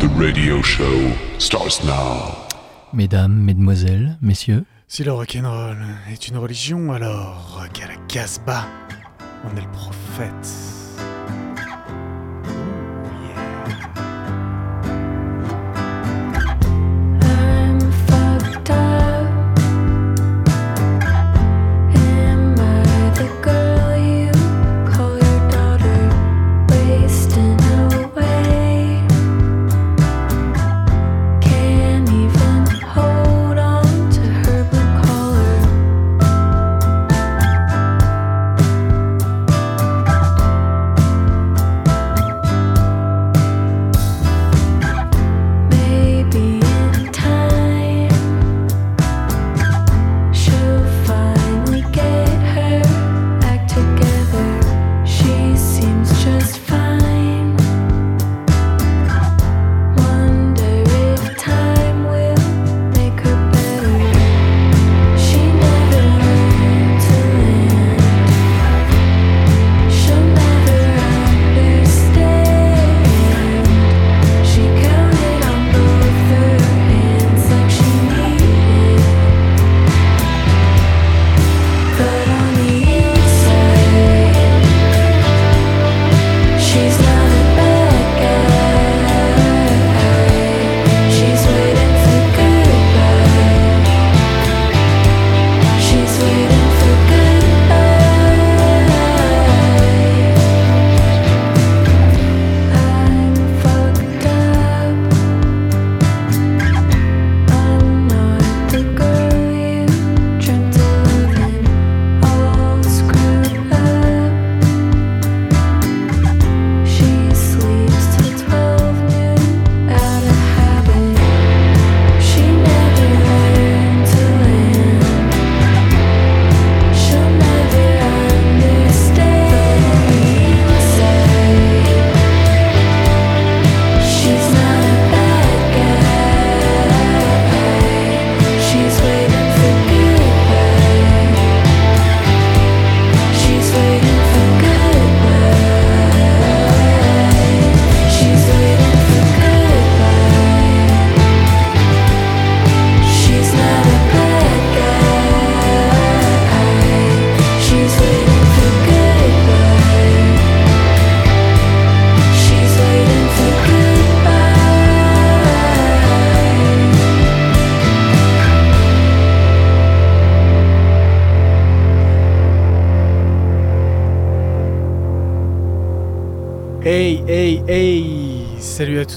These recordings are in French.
The radio show starts now. Mesdames, mesdemoiselles, messieurs. Si le rock'n'roll est une religion, alors rock à la Casbah, on est le prophète.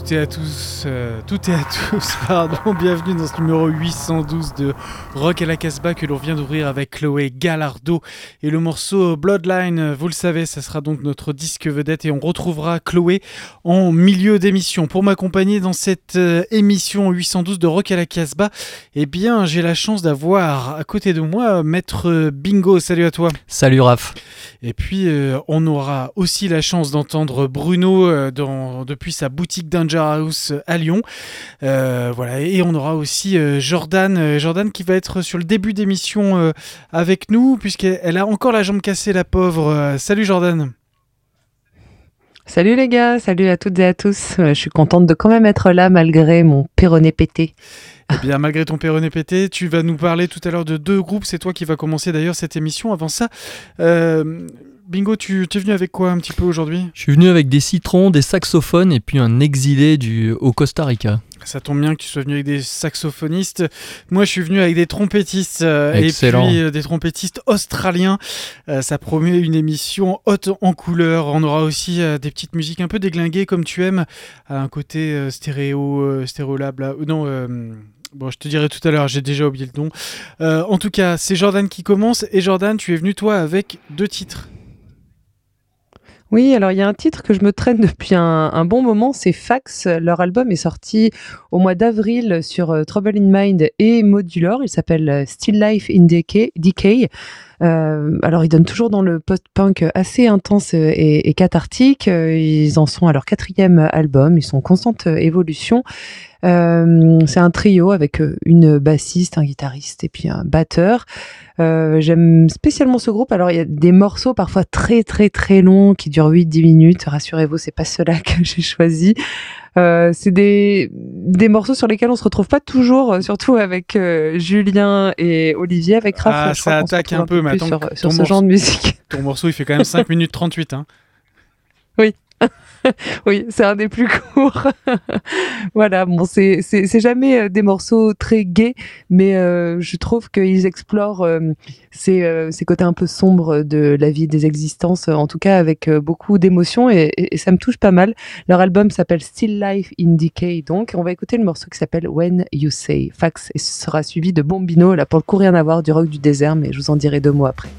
Toutes et à tous, euh, toutes et à tous, pardon, bienvenue dans ce numéro 812 de Rock à la Casbah que l'on vient d'ouvrir avec Chloé Gallardo et le morceau Bloodline, vous le savez, ça sera donc notre disque vedette et on retrouvera Chloé en milieu d'émission. Pour m'accompagner dans cette euh, émission 812 de Rock à la Casbah, eh bien j'ai la chance d'avoir à côté de moi Maître Bingo, salut à toi Salut Raph. et puis, euh, on aura aussi la chance d'entendre Bruno euh, dans- depuis sa boutique Danger House à Lyon. Euh, voilà, et on aura aussi Jordan, Jordan qui va être sur le début d'émission avec nous, puisqu'elle elle a encore la jambe cassée, la pauvre. Euh, salut Jordan. Salut les gars, salut à toutes et à tous. Euh, Je suis contente de quand même être là malgré mon péroné pété. Eh bien, malgré ton péroné pété, tu vas nous parler tout à l'heure de deux groupes. C'est toi qui vas commencer d'ailleurs cette émission. Avant ça, euh, Bingo, tu es venu avec quoi un petit peu aujourd'hui? Je suis venu avec des citrons, des saxophones et puis un exilé du, au Costa Rica. Ça tombe bien que tu sois venu avec des saxophonistes. Moi, je suis venu avec des trompettistes euh, et puis euh, des trompettistes australiens. Euh, ça promet une émission haute en couleur. On aura aussi euh, des petites musiques un peu déglinguées comme tu aimes, à un côté stéréo, là. Euh, non. Bon, je te dirai tout à l'heure, j'ai déjà oublié le nom. En tout cas, c'est Jordan qui commence. Et Jordan, tu es venu toi avec deux titres. Oui, alors il y a un titre que je me traîne depuis un, bon moment, c'est Fax. Leur album est sorti au mois d'avril sur euh, Trouble in Mind et Modular. Il s'appelle euh, Still Life in. Decay. Euh, alors ils donnent toujours dans le post-punk assez intense et, cathartique. Euh, Ils en sont à leur quatrième album. Ils sont en constante évolution. Euh, c'est un trio avec euh, une bassiste, un guitariste et puis un batteur. Euh, J'aime spécialement ce groupe. Alors il y a des morceaux parfois très très très longs qui durent 8-10 minutes. Rassurez-vous, c'est pas ceux-là que j'ai choisi. Euh, c'est des, des morceaux sur lesquels on se retrouve pas toujours, euh, surtout avec euh, Julien et Olivier, avec Raph. Ah, ça attaque un peu, attends, sur, ton sur ce morceau- genre de musique. Ton morceau, il fait quand même 5 minutes 38. Hein. Oui, c'est un des plus courts. voilà, bon, c'est jamais euh, des morceaux très gays, mais euh, je trouve qu'ils explorent euh, ces, euh, ces côtés un peu sombres de la vie, des existences, en tout cas avec euh, beaucoup d'émotions, et, et- et ça me touche pas mal. Leur album s'appelle Still Life in Decay, donc on va écouter le morceau qui s'appelle When You Say Fax, et ce sera suivi de Bombino, là pour le coup rien à voir, du rock du désert, mais je vous en dirai deux mots après.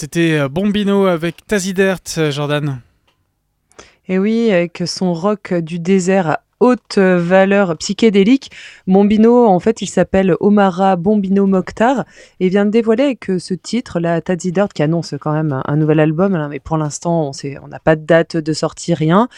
C'était euh, Bombino avec Tazidert, euh, Jordan. Et oui, avec son rock du désert haute valeur psychédélique, Bombino, en fait, il s'appelle Omara Bombino Mokhtar et vient de dévoiler avec ce titre, la Tadzi Dirt, qui annonce quand même un, nouvel album, hein, mais pour l'instant, on n'a pas de date de sortie, rien.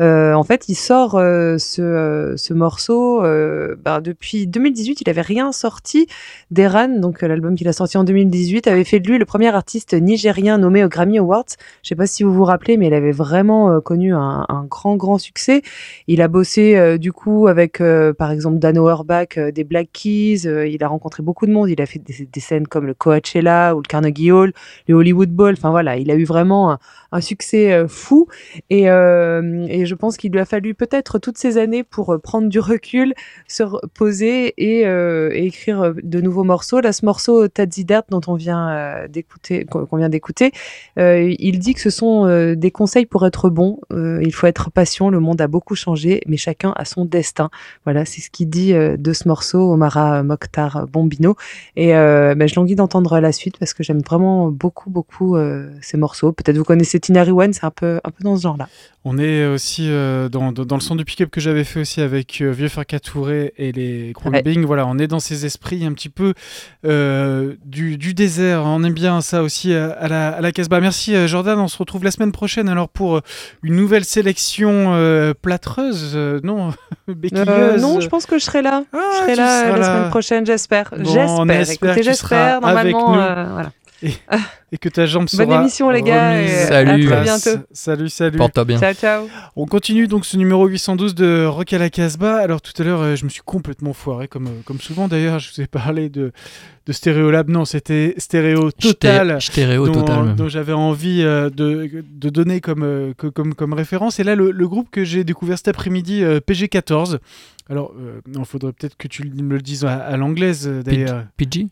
Euh, en fait, il sort euh, ce, euh, ce morceau euh, ben, depuis 2018. Il avait rien sorti. Deran, donc euh, l'album qu'il a sorti en 2018, avait fait de lui le premier artiste nigérien nommé aux Grammy Awards. Je sais pas si vous vous rappelez, mais il avait vraiment euh, connu un grand, grand succès. Il a bossé euh, du coup avec, euh, par exemple, Dan Auerbach euh, des Black Keys. Il a rencontré beaucoup de monde. Il a fait des, scènes comme le Coachella ou le Carnegie Hall, le Hollywood Bowl. Enfin voilà, il a eu vraiment un succès euh, fou. Et, euh, et je pense qu'il lui a fallu peut-être toutes ces années pour euh, prendre du recul, se reposer et, écrire de nouveaux morceaux. Là, ce morceau Tadzi Dirt dont on vient d'écouter, qu'on vient d'écouter, il dit que ce sont des conseils pour être bon. Il faut être patient. Le monde a beaucoup changé, mais chacun a son destin. Voilà, c'est ce qu'il dit de ce morceau, Omara Mokhtar Bombino. Et euh, ben, je languis d'entendre la suite parce que j'aime vraiment beaucoup, beaucoup ces morceaux. Peut-être vous connaissez Tina Rewan, c'est un peu, un peu dans ce genre-là. On est aussi euh, dans, dans, le son du pick-up que j'avais fait aussi avec euh, Vieux Farka Touré et les Crawling. Voilà, on est dans ces esprits un petit peu euh, du, du désert. On aime bien ça aussi à la, à la Casbah. Merci Jordan, on se retrouve la semaine prochaine alors pour une nouvelle sélection plâtreuse, non, béquilleuse. Non, je pense que je serai là. Ah, je serai là la là. semaine prochaine, j'espère. Bon, j'espère. espère Écoutez, j'espère. avec Normalement, nous. voilà. Et que ta jambe sera Bonne émission, les gars, et Salut. à très bientôt. Salut, salut. Porte-toi bien. Ciao, ciao. On continue donc ce numéro 812 de Rock à la Casbah. Alors tout à l'heure, euh, je me suis complètement foiré, comme, euh, comme souvent d'ailleurs. Je vous ai parlé de, de Stéréolab. Non, c'était Stéréo Total. Stéréo dont, total. dont j'avais envie euh, de, de donner comme, comme, comme référence. Et là, le, le groupe que j'ai découvert cet après-midi, euh, PG14. Alors, euh, il faudrait peut-être que tu me le dises à, à l'anglaise d'ailleurs. PG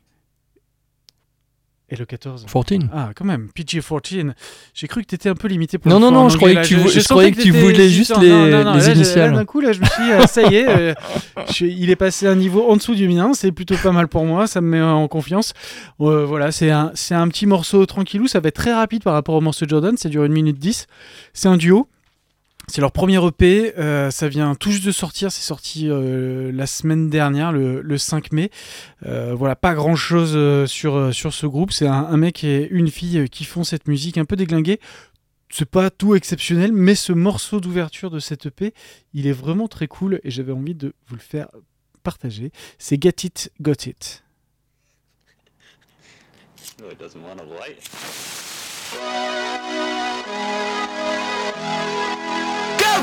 Et le 14 14. Ah, quand même, PG-14. J'ai cru que tu étais un peu limité pour Non, non, non, je croyais que tu vou- je sentais croyais que tu t'étais voulais juste en- les- non, non, non, les là, initiales. D'un coup, là, je me suis dit, ah, ça y est, euh, je- il est passé un niveau en dessous du mien. C'est plutôt pas mal pour moi. Ça me met en confiance. Euh, voilà, c'est un, c'est un petit morceau tranquillou. Ça va être très rapide par rapport au morceau de Jordan. Ça dure une minute 10. C'est un duo. C'est leur premier EP, euh, ça vient tout juste de sortir, c'est sorti euh, la semaine dernière, le, le 5 mai. Euh, voilà, pas grand chose sur, ce groupe, c'est un, mec et une fille qui font cette musique un peu déglinguée. C'est pas tout exceptionnel, mais ce morceau d'ouverture de cette EP, il est vraiment très cool et j'avais envie de vous le faire partager. C'est Get It, Got it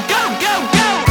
go, go, go!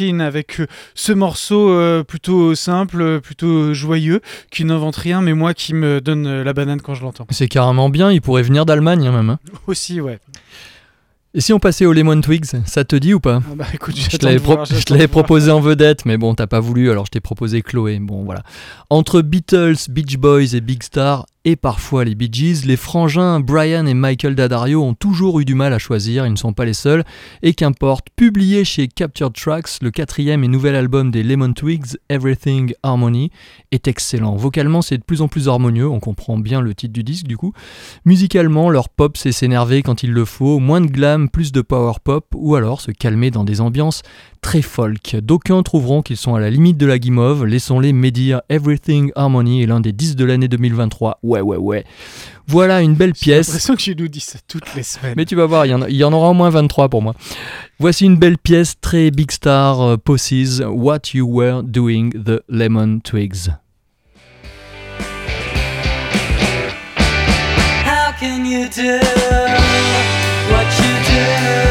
PG-14 avec euh, ce morceau euh, plutôt simple, plutôt joyeux, qui n'invente rien, mais moi qui me donne euh, la banane quand je l'entends. C'est carrément bien, il pourrait venir d'Allemagne hein, même. hein. Aussi, ouais. Et si on passait au Lemon Twigs, ça te dit ou pas? Ah bah écoute, Je te l'avais pro- proposé en vedette, mais bon, t'as pas voulu, alors je t'ai proposé Chloé. Bon, voilà. Entre Beatles, Beach Boys et Big Star, et parfois les Bee Gees, les frangins Brian et Michael Daddario ont toujours eu du mal à choisir, ils ne sont pas les seuls. Et qu'importe, publié chez Captured Tracks, le quatrième et nouvel album des Lemon Twigs, Everything Harmony, est excellent. Vocalement, c'est de plus en plus harmonieux, on comprend bien le titre du disque du coup. Musicalement, leur pop c'est s'énerver quand il le faut, moins de glam, plus de power pop, ou alors se calmer dans des ambiances très folk. D'aucuns trouveront qu'ils sont à la limite de la guimauve, laissons-les médire Everything Harmony est l'un des 10 de l'année 2023. Ouais, ouais, ouais. Voilà une belle J'ai pièce. l'impression que tu nous dis ça toutes les semaines. Mais tu vas voir, il y, en a- il y en aura au moins 23 pour moi. Voici une belle pièce très Big Star euh, Posses, What You Were Doing, The Lemon Twigs. How can you do what you do?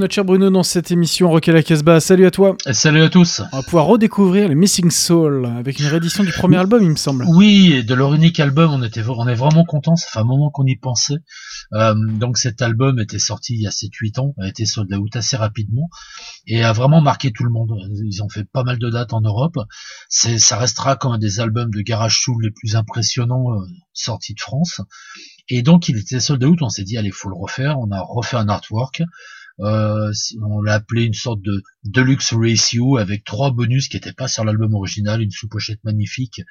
Notre cher Bruno dans cette émission Rock à la Casbah. Salut à toi. Et Salut à tous. On va pouvoir redécouvrir les Missing Soul avec une réédition du premier album, il me semble. Oui, et de leur unique album, on était, on est vraiment content. Ça fait un moment qu'on y pensait. Euh, donc cet album était sorti il y a 7-8 ans, a été sold out assez rapidement et a vraiment marqué tout le monde. Ils ont fait pas mal de dates en Europe. C'est, ça restera comme un des albums de garage soul les plus impressionnants euh, sortis de France. Et donc il était sold out. On s'est dit allez, faut le refaire. On a refait un artwork. Euh, on l'a appelé une sorte de deluxe ratio avec trois bonus qui n'étaient pas sur l'album original, une sous-pochette magnifique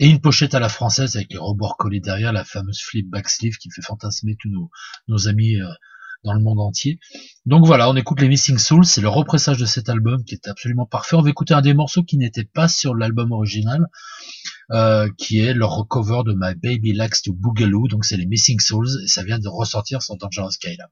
et une pochette à la française avec les rebords collés derrière, la fameuse flip back sleeve qui fait fantasmer tous nos, amis euh, dans le monde entier. Donc voilà, on écoute les Missing Souls, c'est le repressage de cet album qui est absolument parfait. On va écouter un des morceaux qui n'était pas sur l'album original, euh, qui est leur recover de My Baby Likes to Boogaloo, donc c'est les Missing Souls, et ça vient de ressortir sur Dangerous Skylab.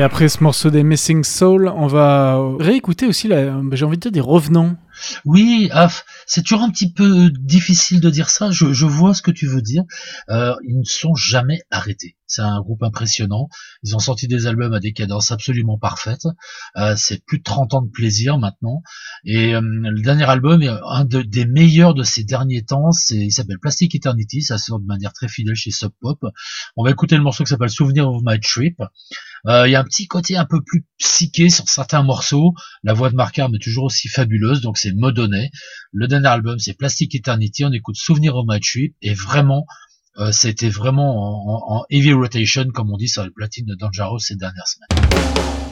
Et après ce morceau des Missing Soul, on va réécouter aussi, j'ai envie de dire, des revenants. Oui, c'est toujours un petit peu difficile de dire ça. Je, je vois ce que tu veux dire. Euh, ils ne sont jamais arrêtés. C'est un groupe impressionnant. Ils ont sorti des albums à des cadences absolument parfaites. Euh, c'est plus de 30 ans de plaisir maintenant. Et euh, le dernier album est un de- des meilleurs de ces derniers temps. C'est, il s'appelle Plastic Eternity. Ça sort de manière très fidèle chez Sub Pop. On va écouter le morceau qui s'appelle Souvenir of My Trip. Euh, Il y a un petit côté un peu plus psyché sur certains morceaux. La voix de Mark Arm est toujours aussi fabuleuse, donc c'est Modonnet. Le dernier album, c'est Plastic Eternity. On écoute Souvenir of My Trip et vraiment, euh, c'était vraiment en, heavy rotation, comme on dit sur le platine de Dangerous ces dernières semaines.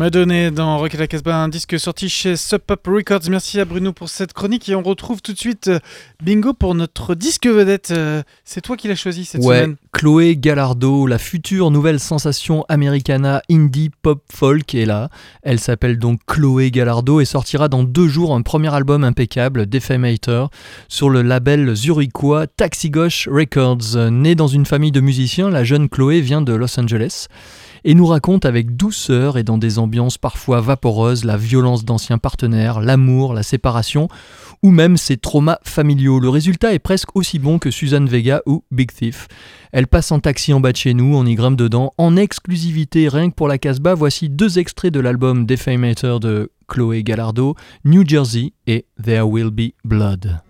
Madonna dans Rock et la Casbah, un disque sorti chez Sub Pop Records. Merci à Bruno pour cette chronique et on retrouve tout de suite euh, Bingo pour notre disque vedette. Euh, C'est toi qui l'as choisi cette Ouais, semaine. Chloé Gallardo, la future nouvelle sensation americana indie pop folk est là. Elle s'appelle donc Chloé Gallardo et sortira dans deux jours un premier album impeccable, Defamator, sur le label zurichois Taxi Gauche Records. Née dans une famille de musiciens, la jeune Chloé vient de Los Angeles et nous raconte avec douceur et dans des ambiances parfois vaporeuses la violence d'anciens partenaires, l'amour, la séparation ou même ses traumas familiaux. Le résultat est presque aussi bon que Suzanne Vega ou Big Thief. Elle passe en taxi en bas de chez nous, on y grimpe dedans, en exclusivité rien que pour la Casbah. Voici deux extraits de l'album Defamator de Chloé Gallardo, New Jersey et There Will Be Blood.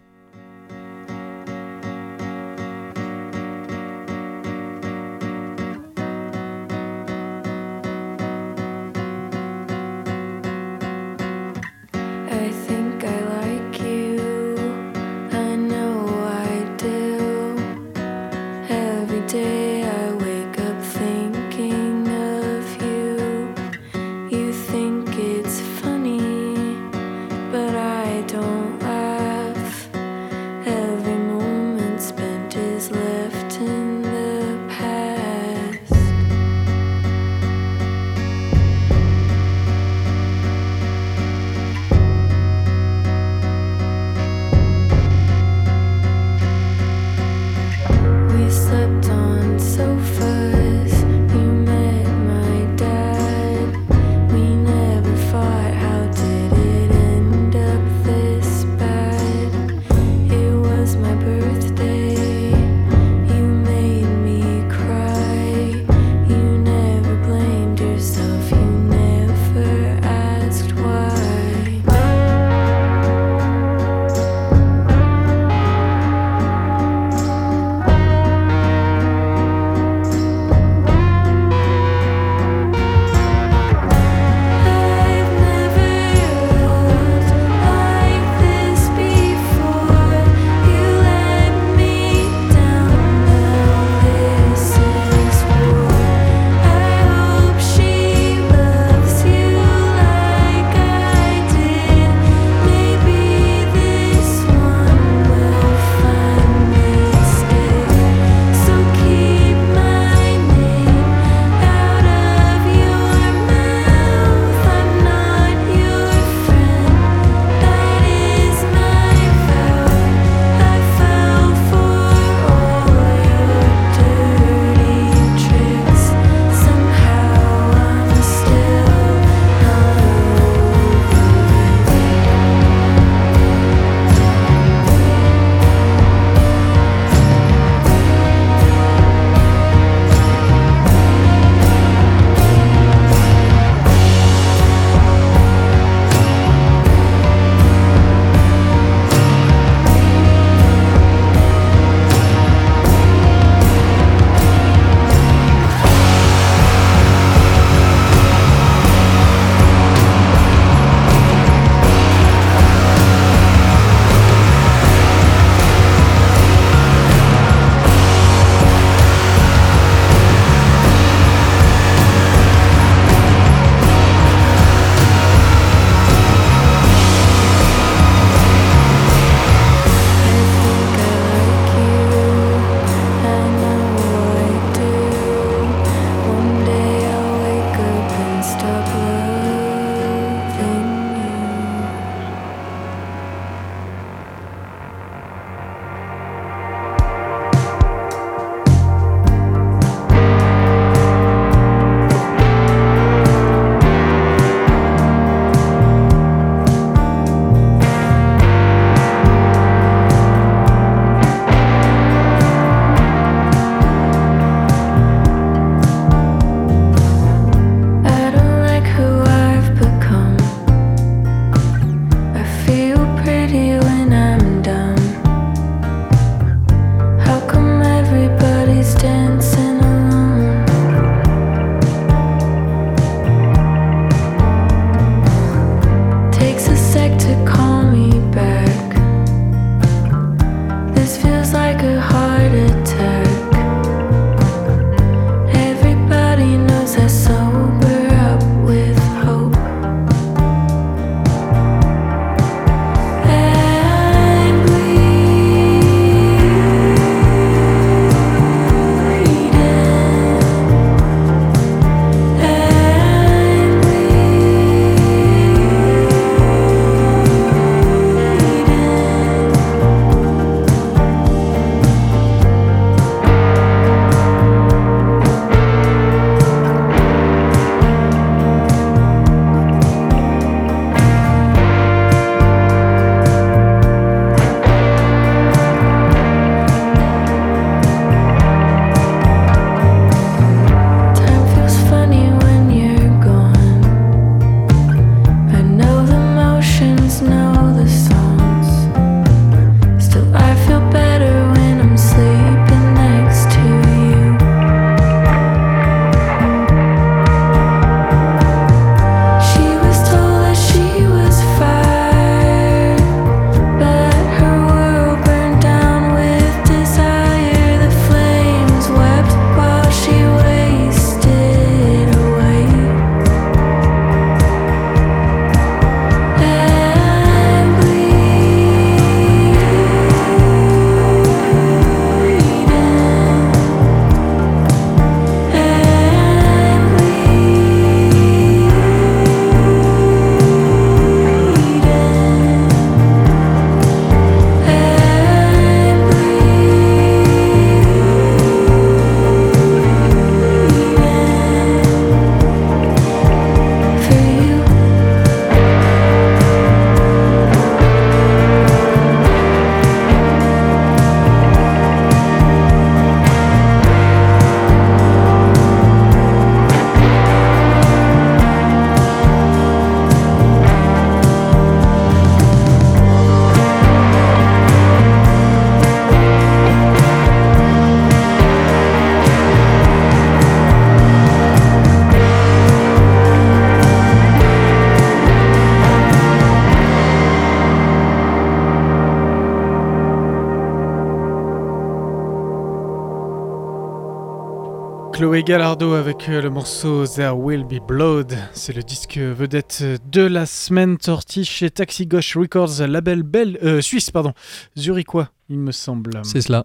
Chloé Gallardo avec euh, le morceau There Will Be Blood. C'est le disque vedette de la semaine sorti chez Taxi Gauche Records, label bel, euh, suisse, pardon, zurichois, il me semble. C'est cela.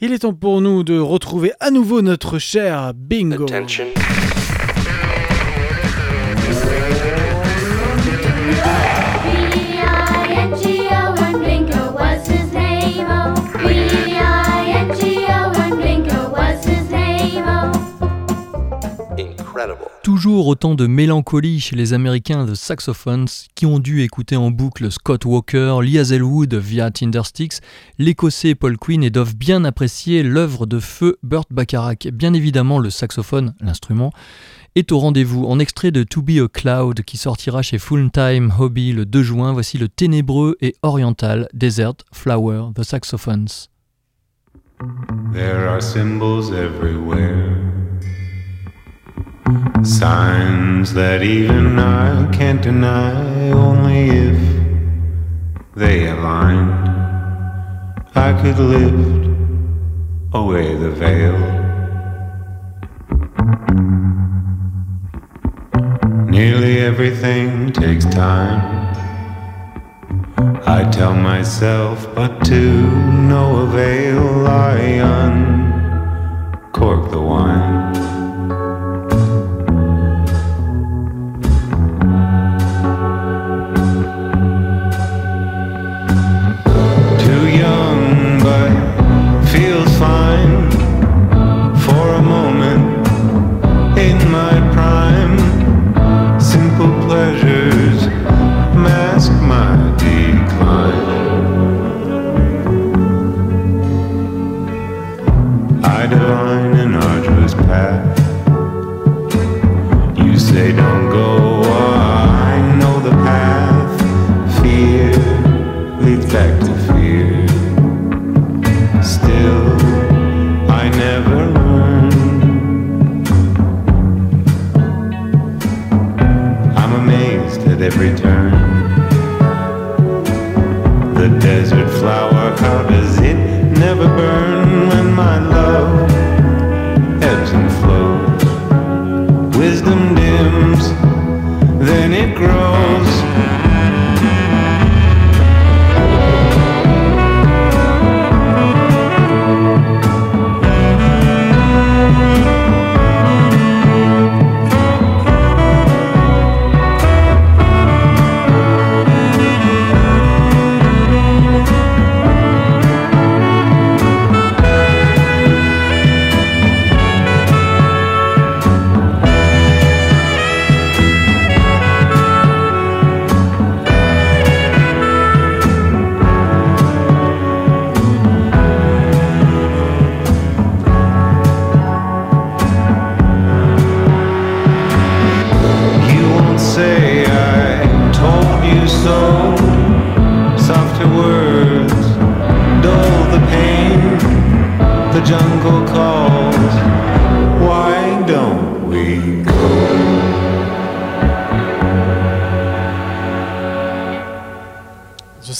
Il est temps pour nous de retrouver à nouveau notre cher Bingo. Attention. Toujours autant de mélancolie chez les Américains de Saxophones qui ont dû écouter en boucle Scott Walker, Lee Hazelwood via Tindersticks, l'Écossais Paul Quinn et doivent bien apprécier l'œuvre de feu Burt Bacharach. Bien évidemment, le saxophone, l'instrument, est au rendez-vous. En extrait de To Be a Cloud qui sortira chez Full Time Hobby le 2 juin, voici le ténébreux et oriental Desert Flower The Saxophones. There are symbols everywhere, signs that even I can't deny. Only if they aligned, I could lift away the veil. Nearly everything takes time. I tell myself, but to no avail, I uncork the wine.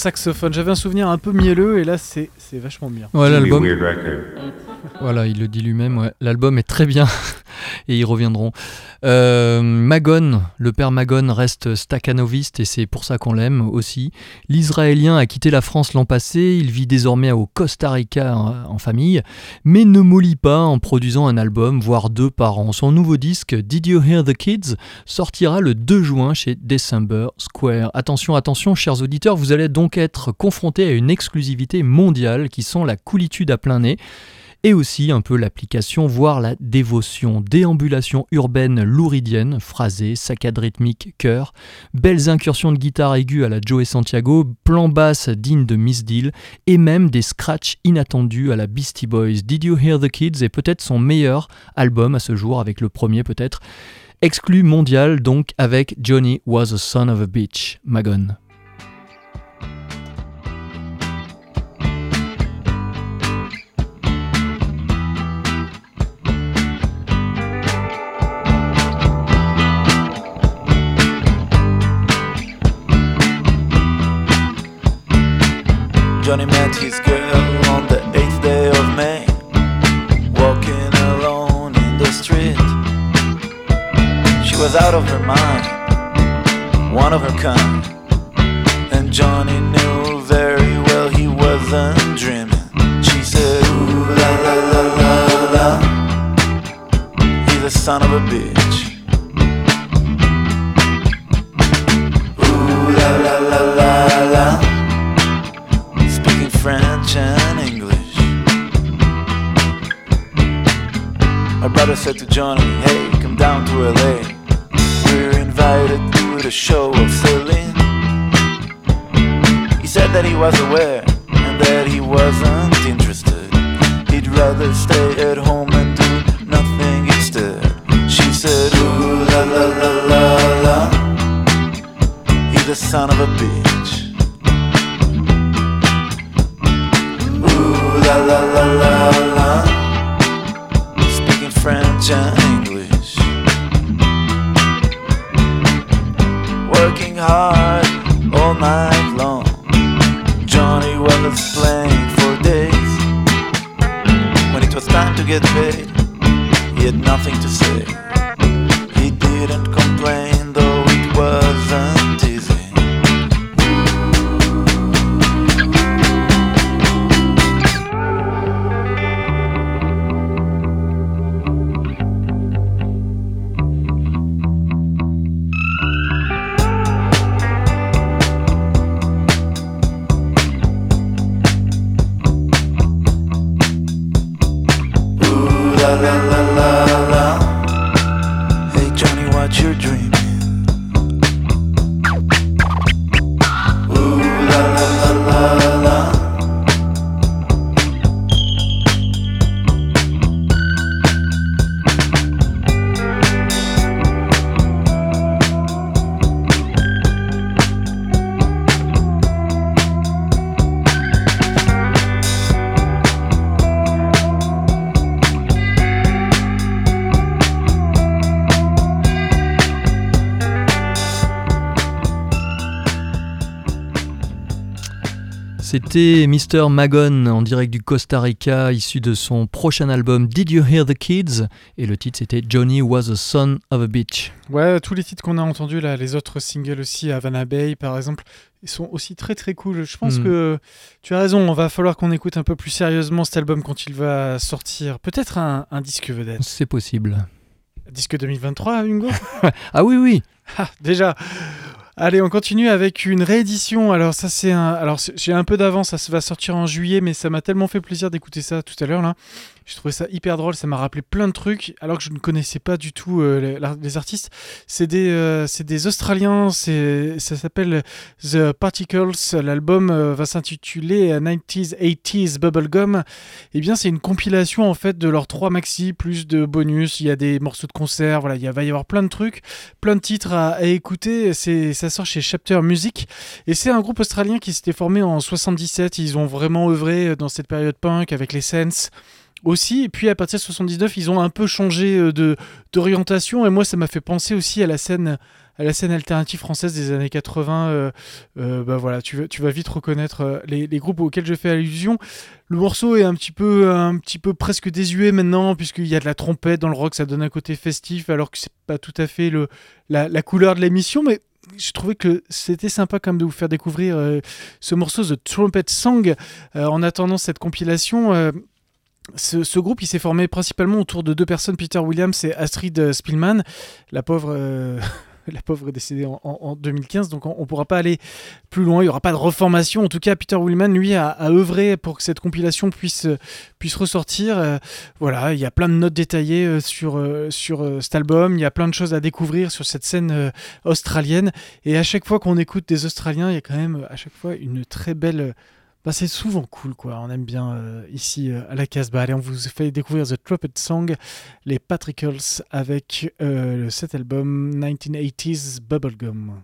Saxophone, j'avais un souvenir un peu mielleux et là c'est c'est vachement bien. Ouais, l'album. Voilà, il le dit lui-même, ouais. l'album est très bien et ils reviendront. Euh, Magon, le père Magon reste staccanoviste et c'est pour ça qu'on l'aime aussi. L'Israélien a quitté la France l'an passé, il vit désormais au Costa Rica en, en famille, mais ne mollit pas en produisant un album, voire deux par an. Son nouveau disque, Did You Hear the Kids, sortira le 2 juin chez December Square. Attention, attention, chers auditeurs, vous allez donc être confrontés à une exclusivité mondiale qui sent la coolitude à plein nez et aussi un peu l'application, voire la dévotion. Déambulation urbaine louridienne, phrasée, saccade rythmique, chœur, belles incursions de guitare aiguë à la Joey Santiago, plan basse digne de Miss Deal, et même des scratchs inattendus à la Beastie Boys. Did You Hear the Kids est peut-être son meilleur album à ce jour, avec le premier peut-être. Exclu mondial donc avec Johnny Was a Son of a Bitch, Magon. Johnny met his C'était Mr. Magon en direct du Costa Rica, issu de son prochain album Did You Hear the Kids? Et le titre c'était Johnny Was a Son of a Bitch. Ouais, tous les titres qu'on a entendus là, les autres singles aussi, Havana Bay par exemple, ils sont aussi très très cool. Je pense Mm. que tu as raison, on va falloir qu'on écoute un peu plus sérieusement cet album quand il va sortir. Peut-être un, un disque vedette. C'est possible. Disque 2023, Hugo? Ah oui, oui Ah, déjà. Allez, on continue avec une réédition. Alors ça c'est un alors j'ai un peu d'avance, ça va sortir en juillet mais ça m'a tellement fait plaisir d'écouter ça tout à l'heure là. J'ai trouvé ça hyper drôle, ça m'a rappelé plein de trucs alors que je ne connaissais pas du tout euh, les, artistes. C'est des euh, des Australiens, ça s'appelle The Particles, l'album euh, va s'intituler euh, 90s 80s Bubblegum. Eh bien, c'est une compilation en fait de leurs trois maxi plus de bonus, il y a des morceaux de concert, voilà, il va y avoir plein de trucs plein de titres à, à écouter. Ça sort chez Chapter Music. Et c'est un groupe australien qui s'était formé en 77. Ils ont vraiment œuvré dans cette période punk avec les Sense aussi. Et puis à partir de 79, ils ont un peu changé euh, de, d'orientation. Et moi, ça m'a fait penser aussi à la scène à la scène alternative française des années 80, euh, euh, bah voilà, tu tu vas vite reconnaître euh, les, groupes auxquels je fais allusion. Le morceau est un petit peu, un petit peu presque désuet maintenant, puisqu'il y a de la trompette dans le rock, ça donne un côté festif, alors que c'est pas tout à fait le, la, couleur de l'émission, mais je trouvais que c'était sympa quand même de vous faire découvrir ce morceau The Trumpet Song en attendant cette compilation. Ce, groupe, il s'est formé principalement autour de deux personnes, Peter Williams et Astrid euh, Spillman. La pauvre, euh, la pauvre est décédée en, en- en 2015, donc on ne pourra pas aller plus loin. Il n'y aura pas de reformation. En tout cas, Peter Willman, lui, a, a œuvré pour que cette compilation puisse, puisse ressortir. Euh, voilà, il y a plein de notes détaillées sur, sur cet album. Il y a plein de choses à découvrir sur cette scène australienne. Et à chaque fois qu'on écoute des Australiens, il y a quand même à chaque fois une très belle. Euh, bah, c'est souvent cool, quoi. On aime bien euh, ici euh, à la Casbah. Allez, on vous fait découvrir The Trumpet Song, les Patricles, avec euh, cet album 1980s Bubblegum.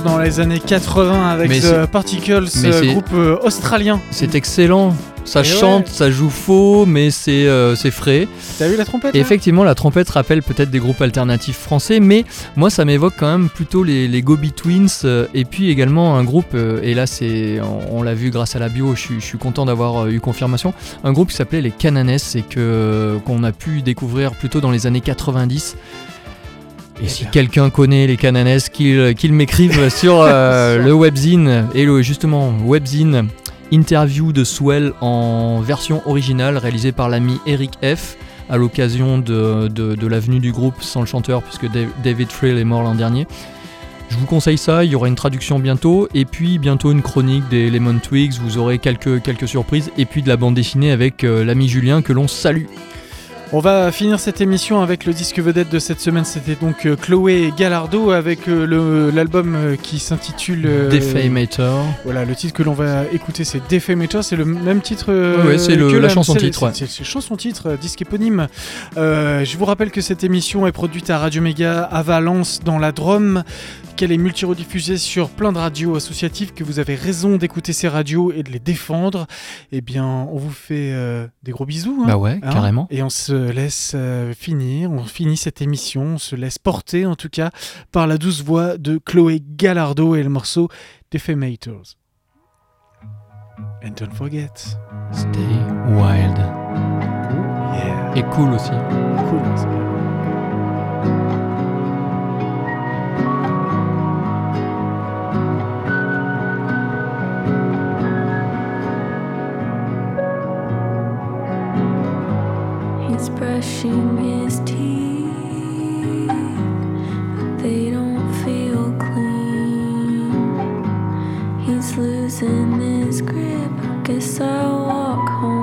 Dans les années 80 avec Mais The Particles, groupe euh, australien. C'est excellent. Ça Et chante, ouais. ça joue faux, mais c'est euh, c'est frais. T'as vu la trompette Et effectivement, la trompette rappelle peut-être des groupes alternatifs français, mais moi ça m'évoque quand même plutôt les, les Gobi Twins euh, et puis également un groupe, euh, et là c'est on, on l'a vu grâce à la bio, je, suis- je suis content d'avoir euh, eu confirmation, un groupe qui s'appelait les Cananes et que qu'on a pu découvrir plutôt dans les années 90. Et Eh si quelqu'un connaît les Cananes, qu'il m'écrive sur euh, Sur- le webzine et le justement webzine interview de Swell en version originale réalisée par l'ami Eric F à l'occasion de, de, de la venue du groupe sans le chanteur puisque Dave- David Frill est mort l'an dernier. Je vous conseille ça, il y aura une traduction bientôt et puis bientôt une chronique des Lemon Twigs, vous aurez quelques, quelques surprises et puis de la bande dessinée avec euh, l'ami Julien que l'on salue. On va finir cette émission avec le disque vedette de cette semaine. C'était donc euh, Chloé Gallardo avec euh, le- l'album euh, qui s'intitule euh, Defamator. Voilà, le titre que l'on va écouter c'est Defamator, c'est le même titre. euh, c'est que la chanson titre, c'est- chanson titre, euh, disque éponyme. Euh, je vous rappelle que cette émission est produite à Radio Méga à Valence dans la Drôme, qu'elle est multi-rediffusée sur plein de radios associatives, que vous avez raison d'écouter ces radios et de les défendre. Eh bien, on vous fait euh, des gros bisous. hein. Bah ouais, Hein carrément. Et on se laisse euh, finir, on finit cette émission, on se laisse porter en tout cas par la douce voix de Chloé Gallardo et le morceau Defamators. And don't forget. Stay wild. Yeah. Et cool aussi. Cool. c'est He's brushing his teeth, but they don't feel clean. He's losing his grip. Guess I'll walk home.